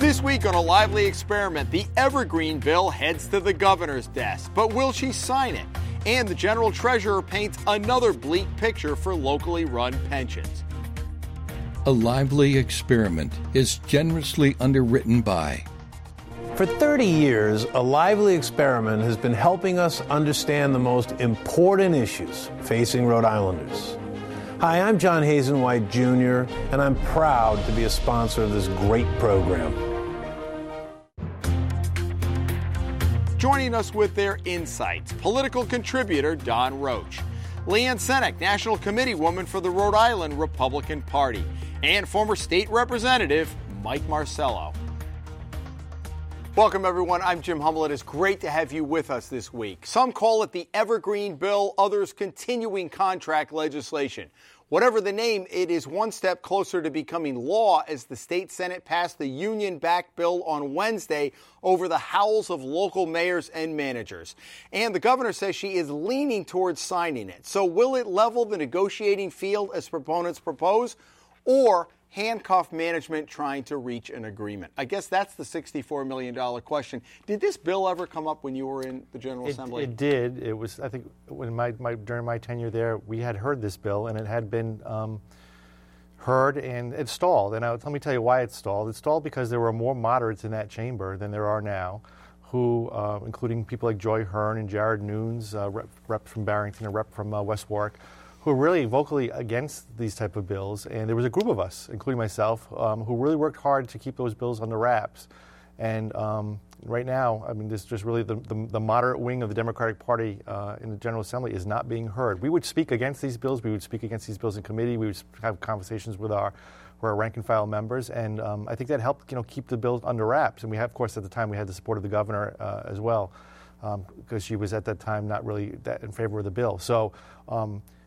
This week on a lively experiment, the Evergreen bill heads to the governor's desk. But will she sign it? And the general treasurer paints another bleak picture for locally run pensions. A lively experiment is generously underwritten by. For 30 years, A Lively Experiment has been helping us understand the most important issues facing Rhode Islanders. Hi, I'm John Hazen White Jr., and I'm proud to be a sponsor of this great program. Joining us with their insights, political contributor Don Roach, Lee Ann Sennick, National Committee Woman for the Rhode Island Republican Party, and former state representative Mike Marcello. Welcome, everyone. I'm Jim Hummel. It is great to have you with us this week. Some call it the Evergreen Bill, others continuing contract legislation. Whatever the name, it is one step closer to becoming law as the state Senate passed the union backed bill on Wednesday over the howls of local mayors and managers. And the governor says she is leaning towards signing it. So, will it level the negotiating field as proponents propose? Or handcuff management trying to reach an agreement? I guess that's the $64 million question. Did this bill ever come up when you were in the General it, Assembly? It did. It was, I think, when my, my, during my tenure there, we had heard this bill and it had been um, heard and it stalled. And I, let me tell you why it stalled. It stalled because there were more moderates in that chamber than there are now. Who, uh, including people like Joy Hearn and Jared Nunes, uh, rep, rep, from Barrington, a rep from uh, West Warwick, who were really vocally against these type of bills. And there was a group of us, including myself, um, who really worked hard to keep those bills under wraps. And um, right now, I mean, this just really the, the, the, moderate wing of the Democratic Party uh, in the General Assembly is not being heard. We would speak against these bills. We would speak against these bills in committee. We would have conversations with our, with our rank and file members, and um, I think that helped, you know, keep the bills under wraps. And we have, of course, at the time, we had the support of the governor uh, as well, because um, she was at that time not really in favor of the bill. So.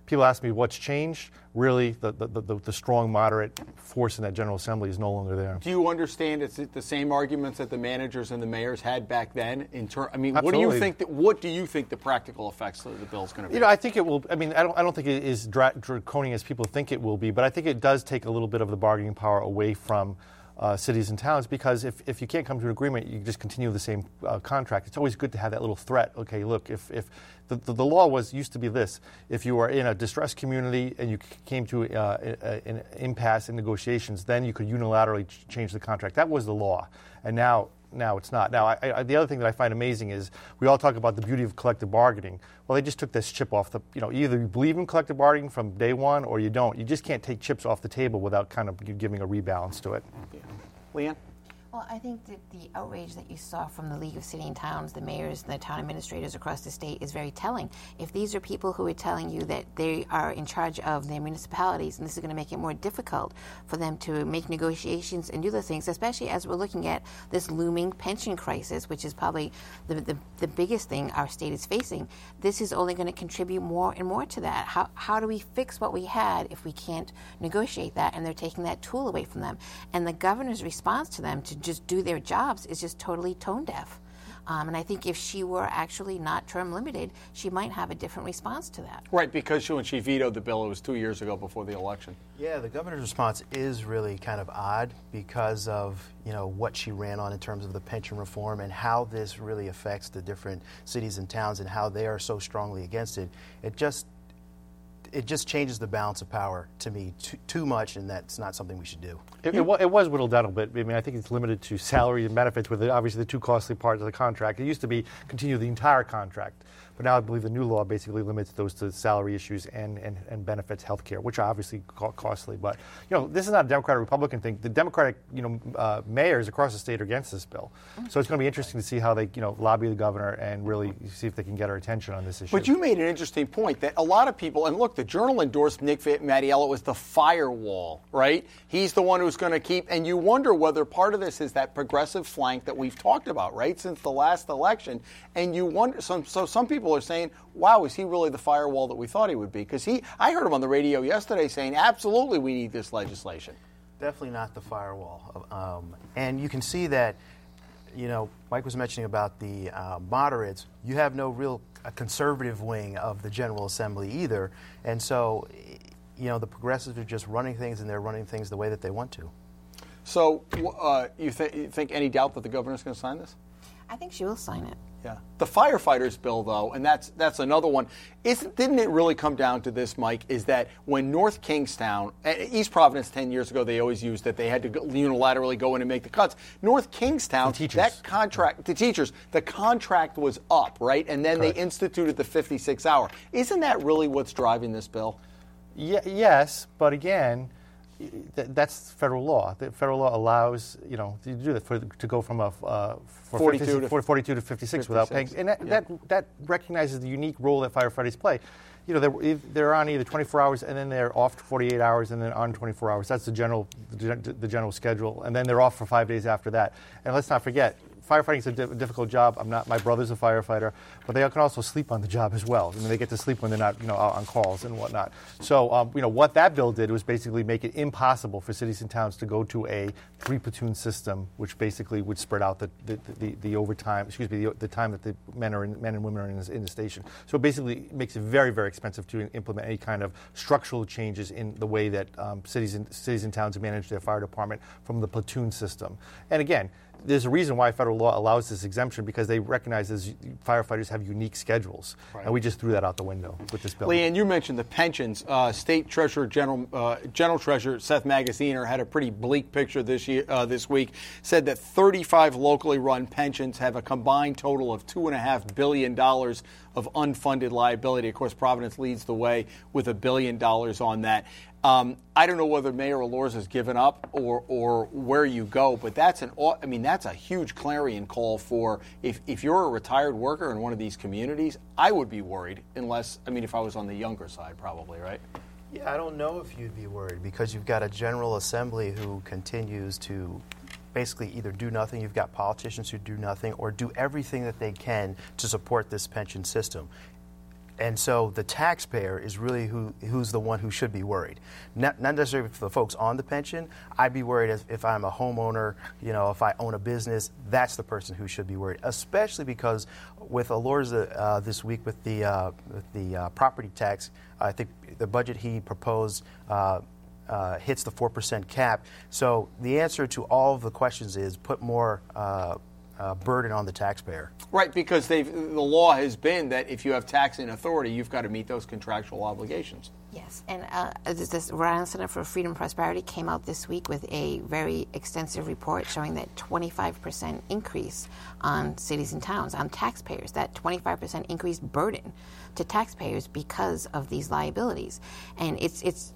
People ask me what's changed. Really, the, the, the, the, strong moderate force in that General Assembly is no longer there. Do you understand it's the same arguments that the managers and the mayors had back then? In ter- I mean, Absolutely. what do you think? That, what do you think the practical effects of the bill is going to be? You know, I think it will. I mean, I don't. I don't think it is draconian as people think it will be, but I think it does take a little bit of the bargaining power away from uh, cities and towns because if, if you can't come to an agreement, you just continue the same uh, contract. It's always good to have that little threat. Okay, look, if, if the, the, the, law was used to be this if you are in a distressed community and you came to uh, an impasse in negotiations, then you could unilaterally ch- change the contract. That was the law. And now now it's not. Now, I, I, the other thing that I find amazing is we all talk about the beauty of collective bargaining. Well, they just took this chip off the, you know, either you believe in collective bargaining from day one or you don't. You just can't take chips off the table without kind of giving a rebalance to it. Yeah. Lee Ann? Well, I think that the outrage that you saw from the League of City and Towns, the mayors, and the town administrators across the state is very telling. If these are people who are telling you that they are in charge of their municipalities and this is going to make it more difficult for them to make negotiations and do the things, especially as we're looking at this looming pension crisis, which is probably the, the, the biggest thing our state is facing, this is only going to contribute more and more to that. How, how do we fix what we had if we can't negotiate that? And they're taking that tool away from them. And the governor's response to them to just do their jobs is just totally tone deaf. Um, and I think if she were actually not term limited, she might have a different response to that. Right, because she, when she vetoed the bill, it was two years ago before the election. Yeah, the governor's response is really kind of odd because of you know what she ran on in terms of the pension reform and how this really affects the different cities and towns and how they are so strongly against it. It just it just changes the balance of power to me too, too much, and that's not something we should do. It, it, it, was whittled down a bit. I mean, I think it's limited to salary and benefits, with obviously the two costly parts of the contract. It used to be continue the entire contract. But now I believe the new law basically limits those to salary issues and, and, and benefits health care, which are obviously costly. But, you know, this is not a Democratic Republican thing. The Democratic, you know, uh, mayors across the state are against this bill. So it's going to be interesting to see how they, you know, lobby the governor and really see if they can get our attention on this issue. But you made an interesting point that a lot of people, and look, the Journal endorsed Nick Mattiello as the firewall, right? He's the one who's going to keep, and you wonder whether part of this is that progressive flank that we've talked about, right, since the last election. And you wonder, some, so some people are saying, wow, is he really the firewall that we thought he would be? Because he, I heard him on the radio yesterday saying, absolutely, we need this legislation. Definitely not the firewall. Um, and you can see that, you know, Mike was mentioning about the uh, moderates. You have no real conservative wing of the General Assembly either. And so, you know, the progressives are just running things and they're running things the way that they want to. So, uh, you, th- you think any doubt that the governor's going to sign this? I think she will sign it. Yeah. The firefighters bill, though, and that's that's another one. Isn't didn't it really come down to this, Mike? Is that when North Kingstown, eh, eh, East Providence, ten years ago, they always used that they had to unilaterally go in and make the cuts. North Kingstown, teachers, that contract, the teachers, the contract was up, right, and then Correct. they instituted the 56 hour. Isn't that really what's driving this bill? Yeah, yes, but again that's federal law. The federal law allows you know to do that for, to go from a uh, 42, 50, to, 42 to 56, 56, without paying, and that, yeah. that, that recognizes the unique role that firefighters play. You know, they're, they're on either 24 hours and then they're off 48 hours and then on 24 hours. That's the general the, the general schedule, and then they're off for five days after that. And let's not forget, firefighting is a di- difficult job. I'm not. My brother's a firefighter, but they can also sleep on the job as well. I mean, they get to sleep when they're not, you know, out on calls and whatnot. So, um, you know, what that bill did was basically make it impossible for cities and towns to go to a three platoon system, which basically would spread out the the, the, the overtime. Excuse me, the, the, time that the men are in, men and women are in, in the station. So, it basically makes it very, very expensive to implement any kind of structural changes in the way that um, cities and cities and towns manage their fire department from the platoon system. And again there's a reason why federal law allows this exemption because they recognize that firefighters have unique schedules, right. and we just threw that out the window with this bill. Lee Ann, you mentioned the pensions. Uh, State Treasurer General uh, General Treasurer Seth Magaziner had a pretty bleak picture this year uh, this week. Said that 35 locally run pensions have a combined total of two and a half billion dollars of unfunded liability. Of course, Providence leads the way with a billion dollars on that. Um, I don't know whether Mayor Elorza has given up or, or where you go, but that's an I mean that's a huge clarion call for if, if you're a retired worker in one of these communities, I would be worried unless I mean if I was on the younger side probably, right? Yeah, I don't know if you'd be worried because you've got a General Assembly who continues to basically either do nothing, you've got politicians who do nothing, or do everything that they can to support this pension system. And so the taxpayer is really who, who's the one who should be worried. Not, not necessarily for the folks on the pension. I'd be worried if, if I'm a homeowner, you know, if I own a business, that's the person who should be worried. Especially because with Elorza uh, this week with the, uh, with the uh, property tax, I think the budget he proposed uh, hits the 4% cap. So the answer to all of the questions is put more uh, uh, burden on the taxpayer. Right, because the law has been that if you have taxing authority, you've got to meet those contractual obligations. Yes, and uh, this Rhode Island Center for Freedom and Prosperity came out this week with a very extensive report showing that 25% increase on cities and towns, on taxpayers, that 25% increased burden to taxpayers because of these liabilities. And it's, it's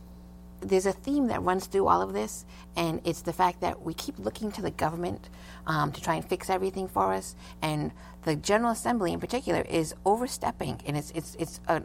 there's a theme that runs through all of this, and it's the fact that we keep looking to the government um, to try and fix everything for us, and the General Assembly in particular is overstepping, and it's it's it's a,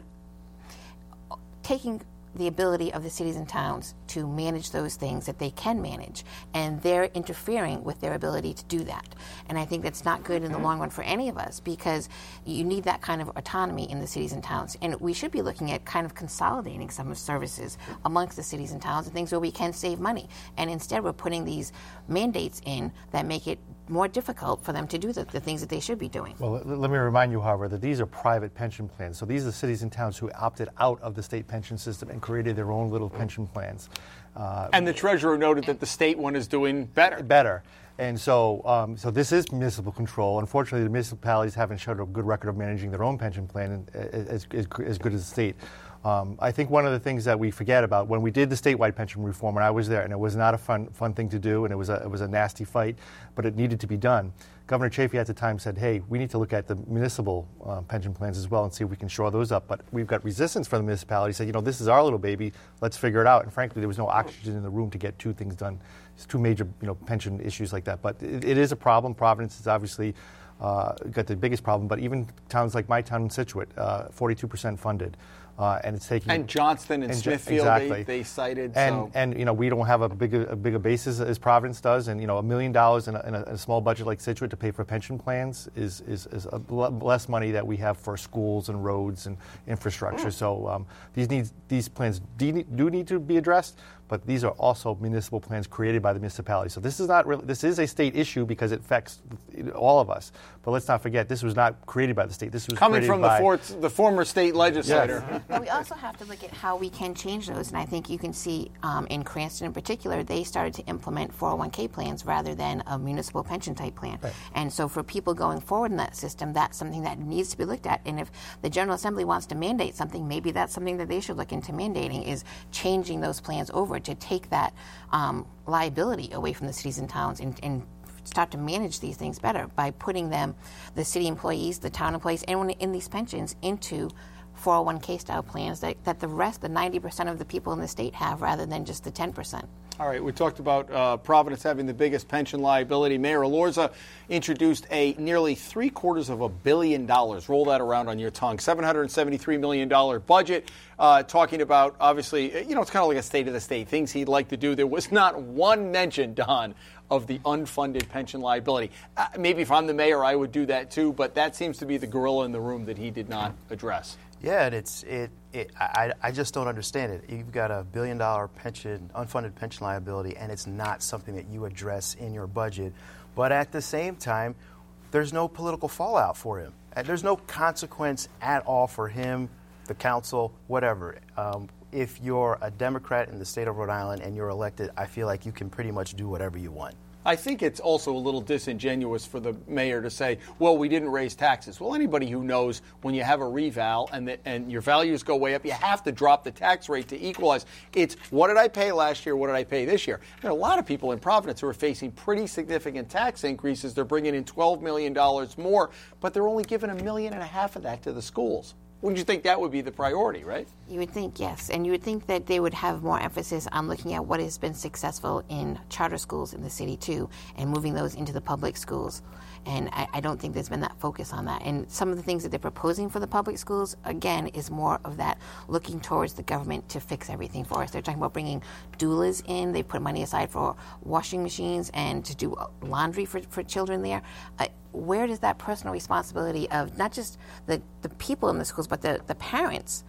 taking the ability of the cities and towns to manage those things that they can manage. And they're interfering with their ability to do that. And I think that's not good in the long run for any of us because you need that kind of autonomy in the cities and towns. And we should be looking at kind of consolidating some of services amongst the cities and towns and things where we can save money. And instead, we're putting these mandates in that make it more difficult for them to do the, the, things that they should be doing. Well, let, let me remind you, however, that these are private pension plans. So these are cities and towns who opted out of the state pension system and created their own little pension plans. Uh, and the treasurer noted that the state one is doing better. Better. And so, um, so this is municipal control. Unfortunately, the municipalities haven't showed a good record of managing their own pension plan as, as, as good as the state. Um, I think one of the things that we forget about when we did the statewide pension reform, and I was there, and it was not a fun, fun thing to do, and it was a, it was a nasty fight, but it needed to be done. Governor Chafee at the time said, hey, we need to look at the municipal uh, pension plans as well and see if we can shore those up. But we've got resistance from the municipality. Said, you know, this is our little baby. Let's figure it out. And frankly, there was no oxygen in the room to get two things done. It's two major, you know, pension issues like that. But it, it is a problem. Providence is obviously uh, got the biggest problem. But even towns like my town in Scituate, uh, 42% funded. Uh, and it's taking and Johnston and, and Smithfield exactly. they, they cited and so. and you know we don't have a bigger a bigger basis as Providence does and you know a million dollars in, in, a, small budget like Scituate to pay for pension plans is is, is less money that we have for schools and roads and infrastructure mm. so um, these needs these plans do need to be addressed but these are also municipal plans created by the municipality. So this is not really, this is a state issue because it affects all of us. But let's not forget, this was not created by the state. This was coming created from by, the, fourth, the former state legislator. Yes. But we also have to look at how we can change those, and I think you can see um, in Cranston in particular, they started to implement 401k plans rather than a municipal pension type plan. And so for people going forward in that system, that's something that needs to be looked at. And if the General Assembly wants to mandate something, maybe that's something that they should look into mandating is changing those plans over to take that um, liability away from the cities and towns and, and start to manage these things better by putting them, the city employees, the town employees, anyone in these pensions into 401k style plans that, that the rest, the 90% of the people in the state have rather than just the 10%. All right, we talked about uh, Providence having the biggest pension liability. Mayor Elorza introduced a nearly three quarters of a billion dollars. Roll that around on your tongue. $773 million budget. Uh, talking about, obviously, you know, it's kind of like a state of the state, things he'd like to do. There was not one mention, Don, of the unfunded pension liability. Uh, maybe if I'm the mayor, I would do that too, but that seems to be the gorilla in the room that he did not address. Yeah, and it's it. it I, I just don't understand it. You've got a billion dollar pension, unfunded pension liability, and it's not something that you address in your budget. But at the same time, there's no political fallout for him. Uh, There's no consequence at all for him, the council, whatever. Um, if you're a Democrat in the state of Rhode Island and you're elected, I feel like you can pretty much do whatever you want. I think it's also a little disingenuous for the mayor to say, well, we didn't raise taxes. Well, anybody who knows when you have a reval and, the, and your values go way up, you have to drop the tax rate to equalize. It's what did I pay last year? What did I pay this year? There are a lot of people in Providence who are facing pretty significant tax increases. They're bringing in $12 million more, but they're only giving a million and a half of that to the schools. Wouldn't you think that would be the priority, right? You would think, yes. And you would think that they would have more emphasis on looking at what has been successful in charter schools in the city, too, and moving those into the public schools. And I, I don't think there's been that focus on that. And some of the things that they're proposing for the public schools, again, is more of that looking towards the government to fix everything for us. They're talking about bringing doulas in. They put money aside for washing machines and to do laundry for, for children there. Uh, where does that personal responsibility of not just the, the people in the schools, but the, the parents?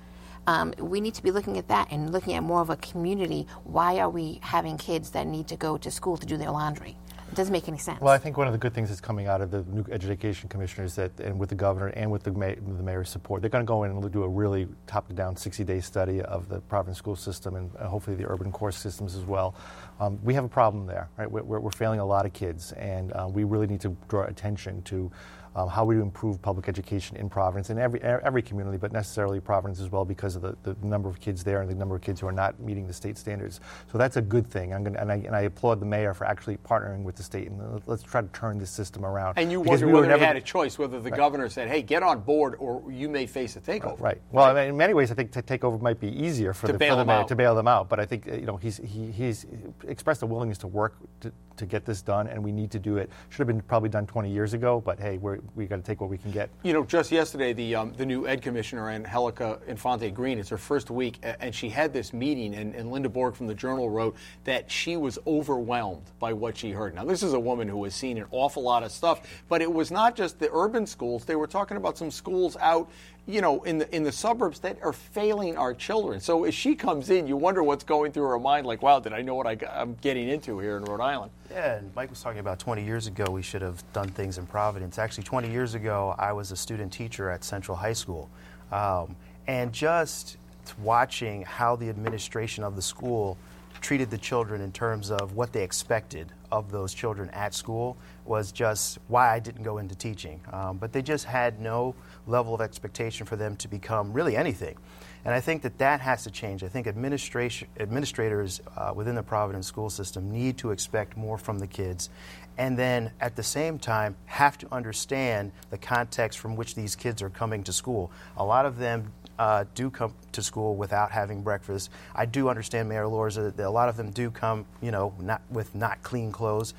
Um, we need to be looking at that and looking at more of a community. Why are we having kids that need to go to school to do their laundry? It doesn't make any sense. Well, I think one of the good things that's coming out of the new education commissioners that, and with the governor and with the, the mayor's support, they're going to go in and do a really top-down 60-day study of the Providence school system and hopefully the urban core systems as well. Um, we have a problem there, right? We're, we're, we're failing a lot of kids, and uh, we really need to draw attention to um, how we improve public education in Providence and every every community, but necessarily Providence as well because of the, the number of kids there and the number of kids who are not meeting the state standards. So that's a good thing. I'm gonna, and, I, and I applaud the mayor for actually partnering with the state and let's try to turn this system around. And you Because wonder we whether never- they had a choice, whether the governor said, hey, get on board or you may face a takeover. Right. Well, I mean, in many ways, I think to take over might be easier for To the, bail for the mayor out. to bail them out. But I think you know he's he, he's expressed a willingness to work to, to get this done, and we need to do it. Should have been probably done 20 years ago, but hey, we're, we got to take what we can get. You know, just yesterday, the um, the new ed commissioner, Angelica Infante Green, it's her first week, and she had this meeting, and, and Linda Borg from the Journal wrote that she was overwhelmed by what she heard. Now, this is a woman who has seen an awful lot of stuff, but it was not just the urban schools. They were talking about some schools out, you know, in the in the suburbs that are failing our children. So as she comes in, you wonder what's going through her mind. Like, wow, did I know what I, I'm getting into here in Rhode Island? Yeah, and Mike was talking about 20 years ago we should have done things in Providence. Actually, 20 years ago, I was a student teacher at Central High School. Um, and just watching how the administration of the school treated the children in terms of what they expected of those children at school was just why I didn't go into teaching. Um, but they just had no level of expectation for them to become really anything. And I think that that has to change. I think administration, administrators uh, within the Providence school system need to expect more from the kids, and then at the same time have to understand the context from which these kids are coming to school. A lot of them uh, do come to school without having breakfast. I do understand, Mayor Elorza, that a lot of them do come, you know, not with not clean clothes,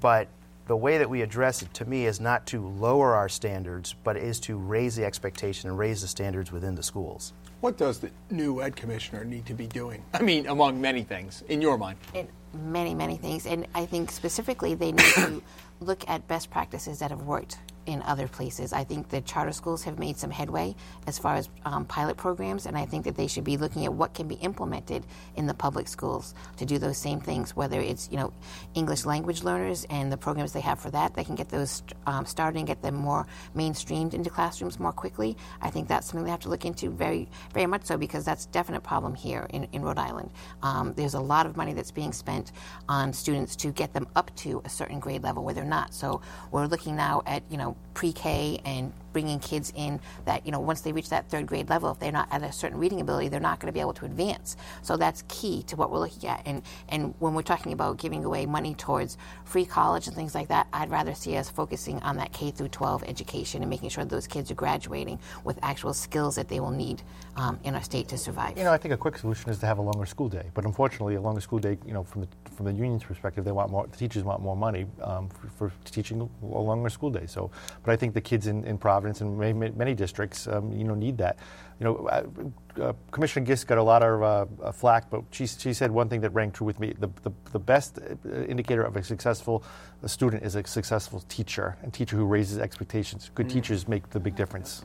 but the way that we address it to me is not to lower our standards, but is to raise the expectation and raise the standards within the schools. What does the new ed commissioner need to be doing? I mean, among many things, in your mind. in many, many things. And I think specifically they need to look at best practices that have worked in other places. I think the charter schools have made some headway as far as um, pilot programs, and I think that they should be looking at what can be implemented in the public schools to do those same things. Whether it's you know English language learners and the programs they have for that, they can get those um, started and get them more mainstreamed into classrooms more quickly. I think that's something they have to look into very very much so because that's a definite problem here in, in Rhode Island. Um, there's a lot of money that's being spent on students to get them up to a certain grade level where they're not. So we're looking now at you know pre-K and bringing kids in that, you know, once they reach that third grade level, if they're not at a certain reading ability, they're not going to be able to advance. So that's key to what we're looking at. And, and when we're talking about giving away money towards free college and things like that, I'd rather see us focusing on that K through 12 education and making sure those kids are graduating with actual skills that they will need um, in our state to survive. You know, I think a quick solution is to have a longer school day. But unfortunately, a longer school day, you know, from the, from the union's perspective, they want more, the teachers want more money um, for, for, teaching a longer school day. So, but I think the kids in, in Providence and many, many districts, um, you know, need that. You know, uh, uh, Commissioner Gist got a lot of uh, flack, but she, she said one thing that rang true with me: the, the, the best uh, indicator of a successful student is a successful teacher, and teacher who raises expectations. Good mm. teachers make the big difference.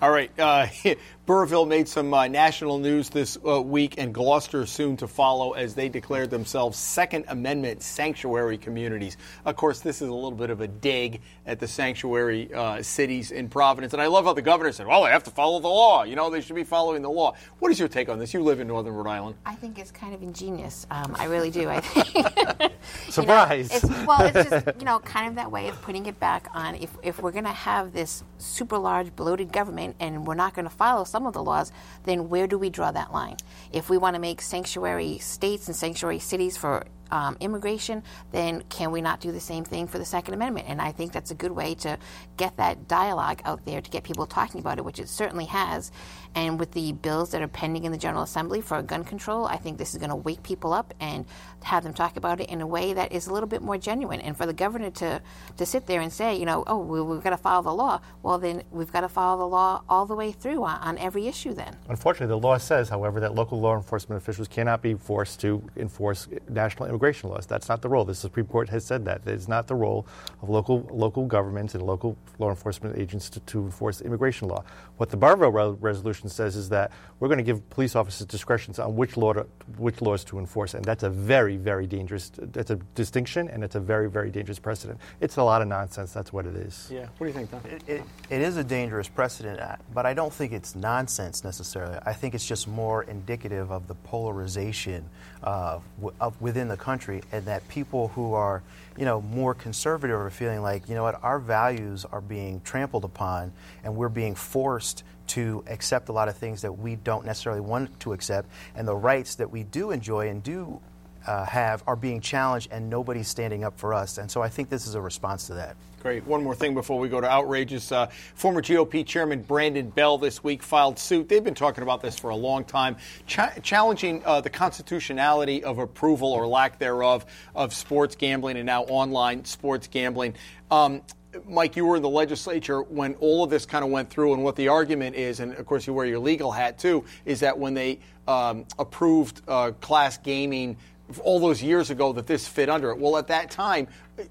All right. Uh, Burrillville made some uh, national news this uh, week, and Glocester soon to follow as they declared themselves Second Amendment sanctuary communities. Of course, this is a little bit of a dig at the sanctuary uh, cities in Providence. And I love how the governor said, well, they have to follow the law. You know, they should be following the law. What is your take on this? You live in Northern Rhode Island. I think it's kind of ingenious. Um, I really do. I think. Surprise. you know, it's, well, it's just, you know, kind of that way of putting it back on if, if we're going to have this super large, bloated government and we're not going to follow some of the laws, then where do we draw that line? If we want to make sanctuary states and sanctuary cities for um, immigration, then can we not do the same thing for the Second Amendment? And I think that's a good way to get that dialogue out there to get people talking about it, which it certainly has. And with the bills that are pending in the General Assembly for gun control, I think this is going to wake people up and have them talk about it in a way that is a little bit more genuine. And for the governor to, to sit there and say, you know, oh, we, have got to follow the law, well, then we've got to follow the law all the way through on, on every issue then. Unfortunately, the law says, however, that local law enforcement officials cannot be forced to enforce national immigration laws. That's not the role. The Supreme Court has said that. It's not the role of local, local governments and local law enforcement agents to, to enforce immigration law. What the Burrillville re- resolution says is that we're going to give police officers discretion on which, law to, which laws to enforce, and that's a very, very dangerous. That's a distinction, and it's a very, very dangerous precedent. It's a lot of nonsense. That's what it is. Yeah. What do you think, Tom? It, it, it is a dangerous precedent, uh, but I don't think it's nonsense necessarily. I think it's just more indicative of the polarization uh, w- of within the country, and that people who are, you know, more conservative are feeling like, you know what, our values are being trampled upon, and we're being forced to accept a lot of things that we don't necessarily want to accept, and the rights that we do enjoy and do uh, have are being challenged, and nobody's standing up for us. And so I think this is a response to that. Great. One more thing before we go to outrageous. Uh, former GOP Chairman Brandon Bell this week filed suit. They've been talking about this for a long time, cha- challenging uh, the constitutionality of approval or lack thereof of sports gambling and now online sports gambling. Um, Mike, you were in the legislature when all of this kind of went through, and what the argument is, and of course you wear your legal hat too, is that when they um, approved uh, class gaming all those years ago that this fit under it. Well, at that time,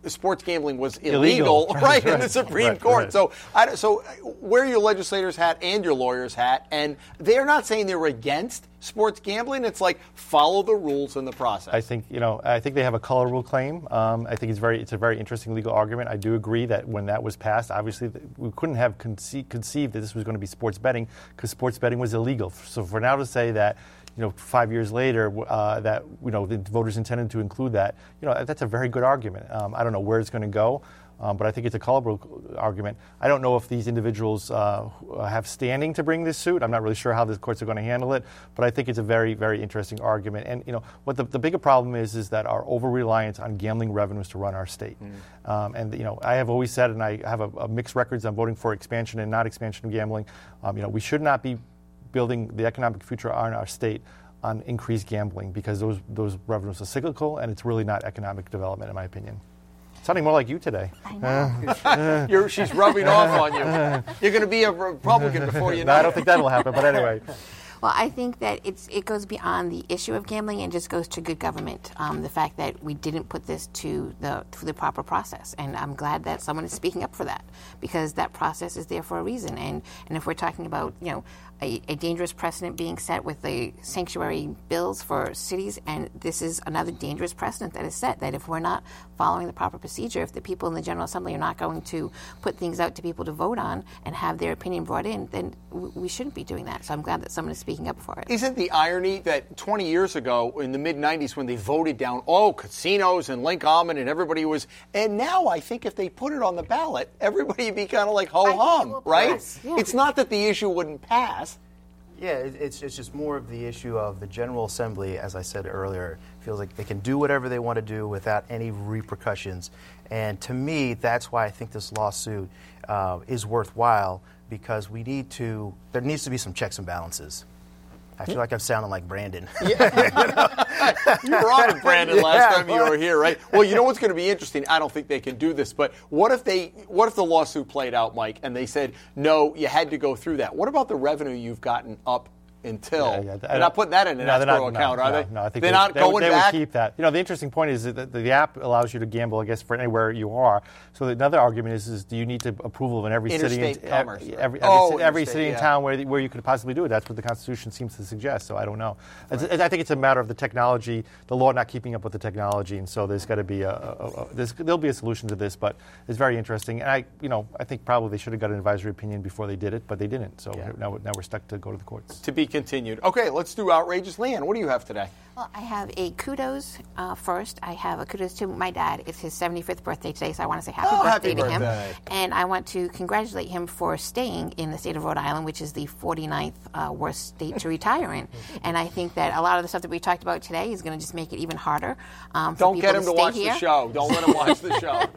sports gambling was illegal, illegal. Right, right, in the Supreme right, Court. So, I, so wear your legislators' hat and your lawyer's hat, and they're not saying they're against sports gambling. It's like follow the rules in the process. I think you know. I think they have a colorable claim. Um, I think it's very. It's a very interesting legal argument. I do agree that when that was passed, obviously we couldn't have conce- conceived that this was going to be sports betting because sports betting was illegal. So for now to say that you know, five years later, uh, that you know the voters intended to include that. You know, that's a very good argument. Um, I don't know where it's going to go, um, but I think it's a colorful argument. I don't know if these individuals uh, have standing to bring this suit. I'm not really sure how the courts are going to handle it, but I think it's a very, very interesting argument. And you know, what the, the bigger problem is is that our over reliance on gambling revenues to run our state. Mm. Um, and you know, I have always said, and I have a, a mixed records on voting for expansion and not expansion of gambling. Um, you know, we should not be building the economic future on our state on increased gambling because those, those revenues are cyclical and it's really not economic development, in my opinion. Sounding more like you today. I know. she's rubbing off on you. You're going to be a Republican before you know. no, I don't think that'll happen. But anyway, Well, I think that it's it goes beyond the issue of gambling and just goes to good government. Um, the fact that we didn't put this to the through the proper process, and I'm glad that someone is speaking up for that because that process is there for a reason. And and if we're talking about you know a, a, dangerous precedent being set with the sanctuary bills for cities, and this is another dangerous precedent that is set. That if we're not following the proper procedure, if the people in the General Assembly are not going to put things out to people to vote on and have their opinion brought in, then we shouldn't be doing that. So I'm glad that someone is speaking up for it. Isn't the irony that 20 years ago, in the mid 90s, when they voted down all casinos and Linc Almond and everybody was, and now I think if they put it on the ballot, everybody would be kind of like ho hum, right? Yeah. It's not that the issue wouldn't pass. Yeah, it's, it's just more of the issue of the General Assembly, as I said earlier, feels like they can do whatever they want to do without any repercussions. And to me, that's why I think this lawsuit uh, is worthwhile because we need to, there needs to be some checks and balances. I feel like I'm sounding like Brandon. Yeah. you, were on with Brandon last yeah, time you were here, right? Well, you know what's going to be interesting? I don't think they can do this, but what if they what if the lawsuit played out, Mike, and they said, "No, you had to go through that." What about the revenue you've gotten up until yeah, yeah. they're not putting that in an no, escrow not, account, no, are no, they? No, I think they're they, not they, going they back. would keep that. You know, the interesting point is that the, the app allows you to gamble, I guess, for anywhere you are. So another argument is, is do you need to approval in every Interstate city, in, commerce, every, every, oh, every, city and town where where you could possibly do it? That's what the Constitution seems to suggest. So I don't know. Right. I think it's a matter of the technology, the law not keeping up with the technology, and so there's got to be a, a, a there'll be a solution to this. But it's very interesting, and I, you know, I think probably they should have got an advisory opinion before they did it, but they didn't. So yeah. now, now we're stuck to go to the courts. To be continued. Okay, let's do outrageous Lee Ann, what do you have today? Well, I have a kudos uh, first. I have a kudos to my dad. It's his 75th birthday today, so I want to say happy oh, birthday happy to him. And I want to congratulate him for staying in the state of Rhode Island, which is the 49th uh, worst state to retire in. And I think that a lot of the stuff that we talked about today is going to just make it even harder um, Don't get him to, to watch here. the show. Don't let him watch the show.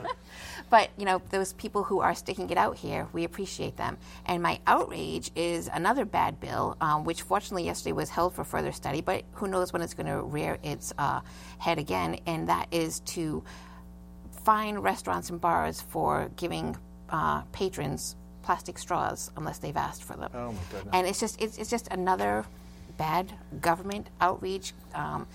But you know, those people who are sticking it out here, we appreciate them. And my outrage is another bad bill, um, which fortunately yesterday was held for further study, but who knows when it's going to rear its uh, head again? And that is to fine restaurants and bars for giving uh, patrons plastic straws unless they've asked for them. Oh my goodness! And it's just it's, it's just another bad government outreach. Um,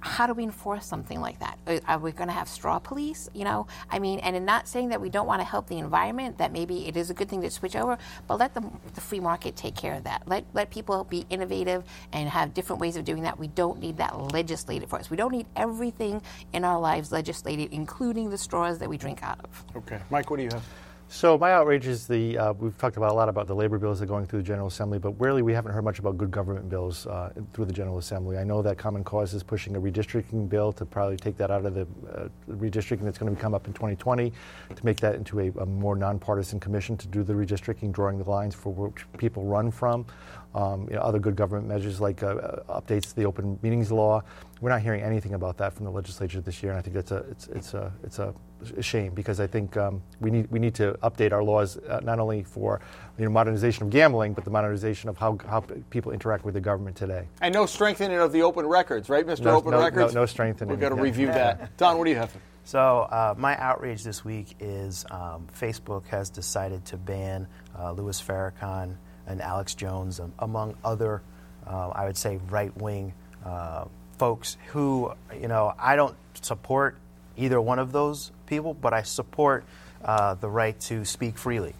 how do we enforce something like that? Uh, are we going to have straw police? You know, I mean, and in not saying that we don't want to help the environment, that maybe it is a good thing to switch over, but let the, the free market take care of that. Let, let people be innovative and have different ways of doing that. We don't need that legislated for us. We don't need everything in our lives legislated, including the straws that we drink out of. Okay. Mike, what do you have? So my outrage is the uh, we've talked about a lot about the labor bills that are going through the General Assembly, but really we haven't heard much about good government bills uh, through the General Assembly. I know that Common Cause is pushing a redistricting bill to probably take that out of the uh, redistricting that's going to come up in 2020 to make that into a, a, more nonpartisan commission to do the redistricting, drawing the lines for which people run from. Um, you know, other good government measures like uh, uh, updates to the open meetings law. We're not hearing anything about that from the legislature this year, and I think that's a it's it's a it's a, a shame because I think um, we need we need to update our laws uh, not only for you know modernization of gambling, but the modernization of how how people interact with the government today. And no strengthening of the open records, right, Mr. No, open no, Records? No, no strengthening. We've got to yeah. review that. Don, what do you have? So uh, my outrage this week is um, Facebook has decided to ban uh, Louis Farrakhan and Alex Jones, um, among other, uh, I would say, right wing uh, folks who, you know, I don't support either one of those people, but I support uh, the right to speak freely.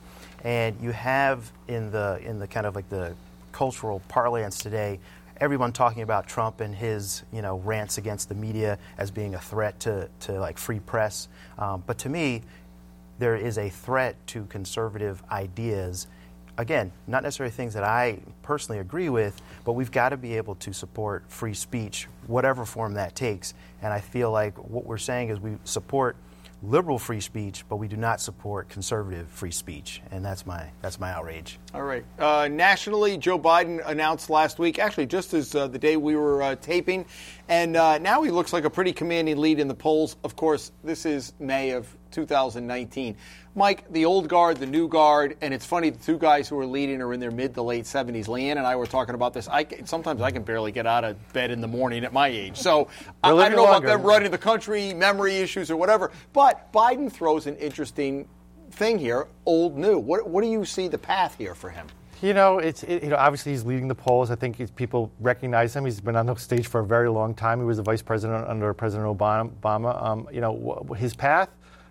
And you have in the in the kind of like the cultural parlance today, everyone talking about Trump and his you know rants against the media as being a threat to to like free press. Um, but to me, there is a threat to conservative ideas again, not necessarily things that I personally agree with, but we've got to be able to support free speech, whatever form that takes. And I feel like what we're saying is we support liberal free speech, but we do not support conservative free speech, and that's my that's my outrage. All right. Uh, nationally, Joe Biden announced last week, actually just as uh, the day we were uh, taping, and uh, now he looks like a pretty commanding lead in the polls. Of course, this is May of 2019. Mike, the old guard, the new guard, and it's funny, the two guys who are leading are in their mid to late 70s. Lee Ann and I were talking about this. I sometimes I can barely get out of bed in the morning at my age. So I, I, don't know longer. about them running the country, memory issues, or whatever. But Biden throws an interesting thing here, old new. What, what do you see the path here for him? You know, it's it, you know obviously he's leading the polls. I think people recognize him. He's been on the stage for a very long time. He was the vice president under President Obama. Um, you know, his path.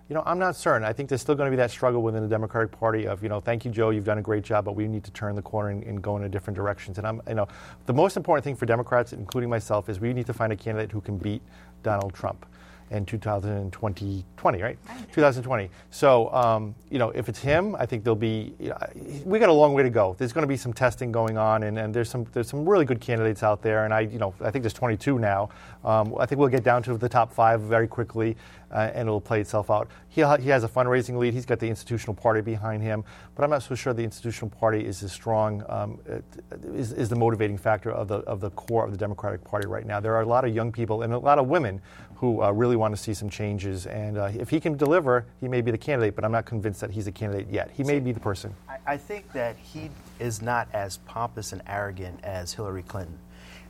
You know, I'm not certain. I think there's still going to be that struggle within the Democratic Party of, you know, thank you, Joe, you've done a great job, but we need to turn the corner and, and go in a different directions. And I'm, you know, the most important thing for Democrats, including myself, is we need to find a candidate who can beat Donald Trump in 2020, 20, right? right? 2020. So, um, you know, if it's him, I think there'll be. You know, we got a long way to go. There's going to be some testing going on, and, and there's some there's some really good candidates out there. And I, you know, I think there's 22 now. Um, I think we'll get down to the top five very quickly, uh, and it'll play itself out. He he has a fundraising lead. He's got the institutional party behind him, but I'm not so sure the institutional party is as strong. Um, is, is the motivating factor of the of the core of the Democratic Party right now. There are a lot of young people and a lot of women who uh, really want to see some changes. And uh, if he can deliver, he may be the candidate, but I'm not convinced that he's a candidate yet. He may be the person. I, I think that he is not as pompous and arrogant as Hillary Clinton.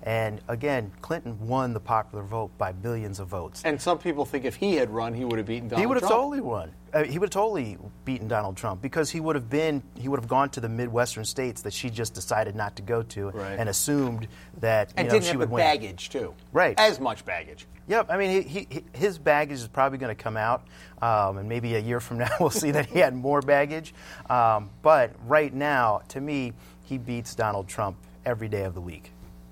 And again, Clinton won the popular vote by billions of votes. And some people think if he had run, he would have beaten Donald He would have Trump. totally won. Uh, he would have totally beaten Donald Trump because he would have been he would have gone to the Midwestern states that she just decided not to go to right. and assumed that and know, didn't she have would the win. baggage too. Right, as much baggage. Yep, I mean he, he, his baggage is probably going to come out, um, and maybe a year from now we'll see that he had more baggage. Um, but right now, to me, he beats Donald Trump every day of the week.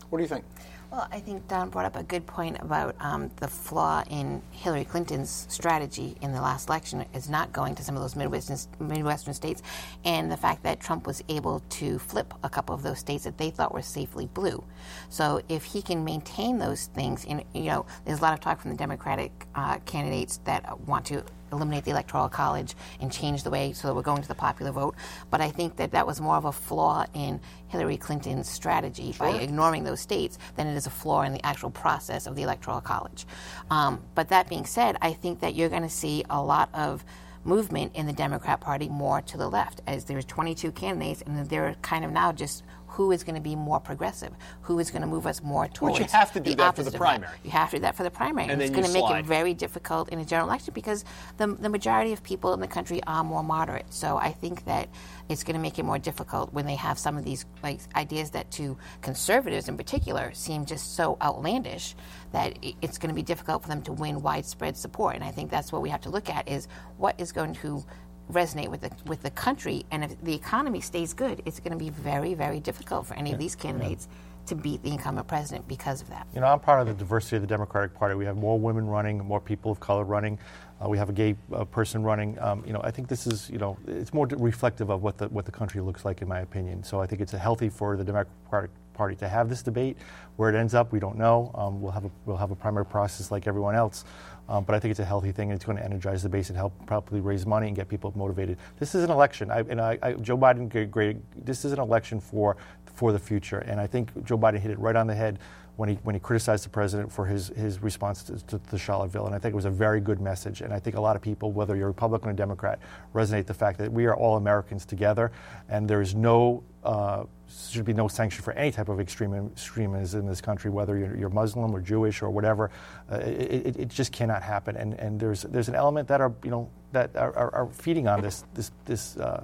What do you think? Well, I think Don brought up a good point about um, the flaw in Hillary Clinton's strategy in the last election is not going to some of those Midwestern, Midwestern states, and the fact that Trump was able to flip a couple of those states that they thought were safely blue. So if he can maintain those things, and you know, there's a lot of talk from the Democratic uh, candidates that want to eliminate the electoral college and change the way so that we're going to the popular vote. But I think that that was more of a flaw in Hillary Clinton's strategy sure. by ignoring those states than it is a flaw in the actual process of the electoral college. Um, but that being said, I think that you're going to see a lot of movement in the Democrat Party more to the left, as there's 22 candidates, and they're kind of now just who is going to be more progressive, who is going to move us more towards. But you have to do that for the primary. You have to do that for the primary. And, and it's going to make it very difficult in a general election because the, the majority of people in the country are more moderate. So I think that it's going to make it more difficult when they have some of these like ideas that to conservatives in particular seem just so outlandish that it's going to be difficult for them to win widespread support. And I think that's what we have to look at is what is going to resonate with the with the country. And if the economy stays good, it's going to be very, very difficult for any of these candidates to beat the incumbent president because of that. You know, I'm part of the diversity of the Democratic Party. We have more women running, more people of color running. Uh, we have a gay uh, person running. Um, you know, I think this is, you know, it's more reflective of what the what the country looks like, in my opinion. So I think it's healthy for the Democratic Party to have this debate. Where it ends up, we don't know. Um, we'll have a we'll have a primary process like everyone else. Um, but I think it's a healthy thing, and it's going to energize the base and help probably raise money and get people motivated. This is an election, I, and I, I, Joe Biden, great. This is an election for for the future, and I think Joe Biden hit it right on the head when he when he criticized the president for his his response to, to, Charlottesville, and I think it was a very good message. And I think a lot of people, whether you're Republican or Democrat, resonate the fact that we are all Americans together, and there is no uh, should be no sanction for any type of extreme, extremism in this country, whether you're, you're Muslim or Jewish or whatever. Uh, it, it, it, just cannot happen. And, and there's, there's an element that are, you know, that are, are, are feeding on this, this, this uh,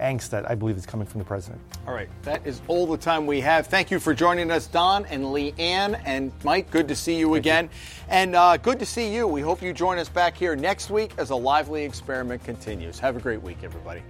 angst that I believe is coming from the president. All right, that is all the time we have. Thank you for joining us, Don and Lee Ann and Mike. Good to see you Thank again, you. and uh, good to see you. We hope you join us back here next week as a lively experiment continues. Have a great week, everybody.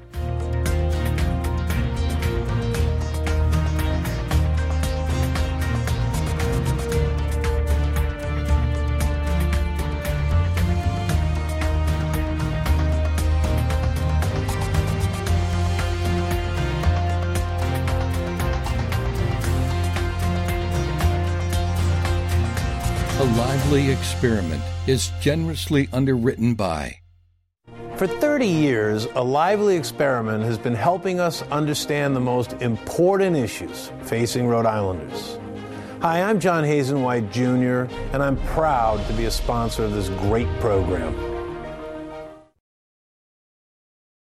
Lively Experiment is generously underwritten by. For 30 years, A Lively Experiment has been helping us understand the most important issues facing Rhode Islanders. Hi, I'm John Hazen White Jr., and I'm proud to be a sponsor of this great program.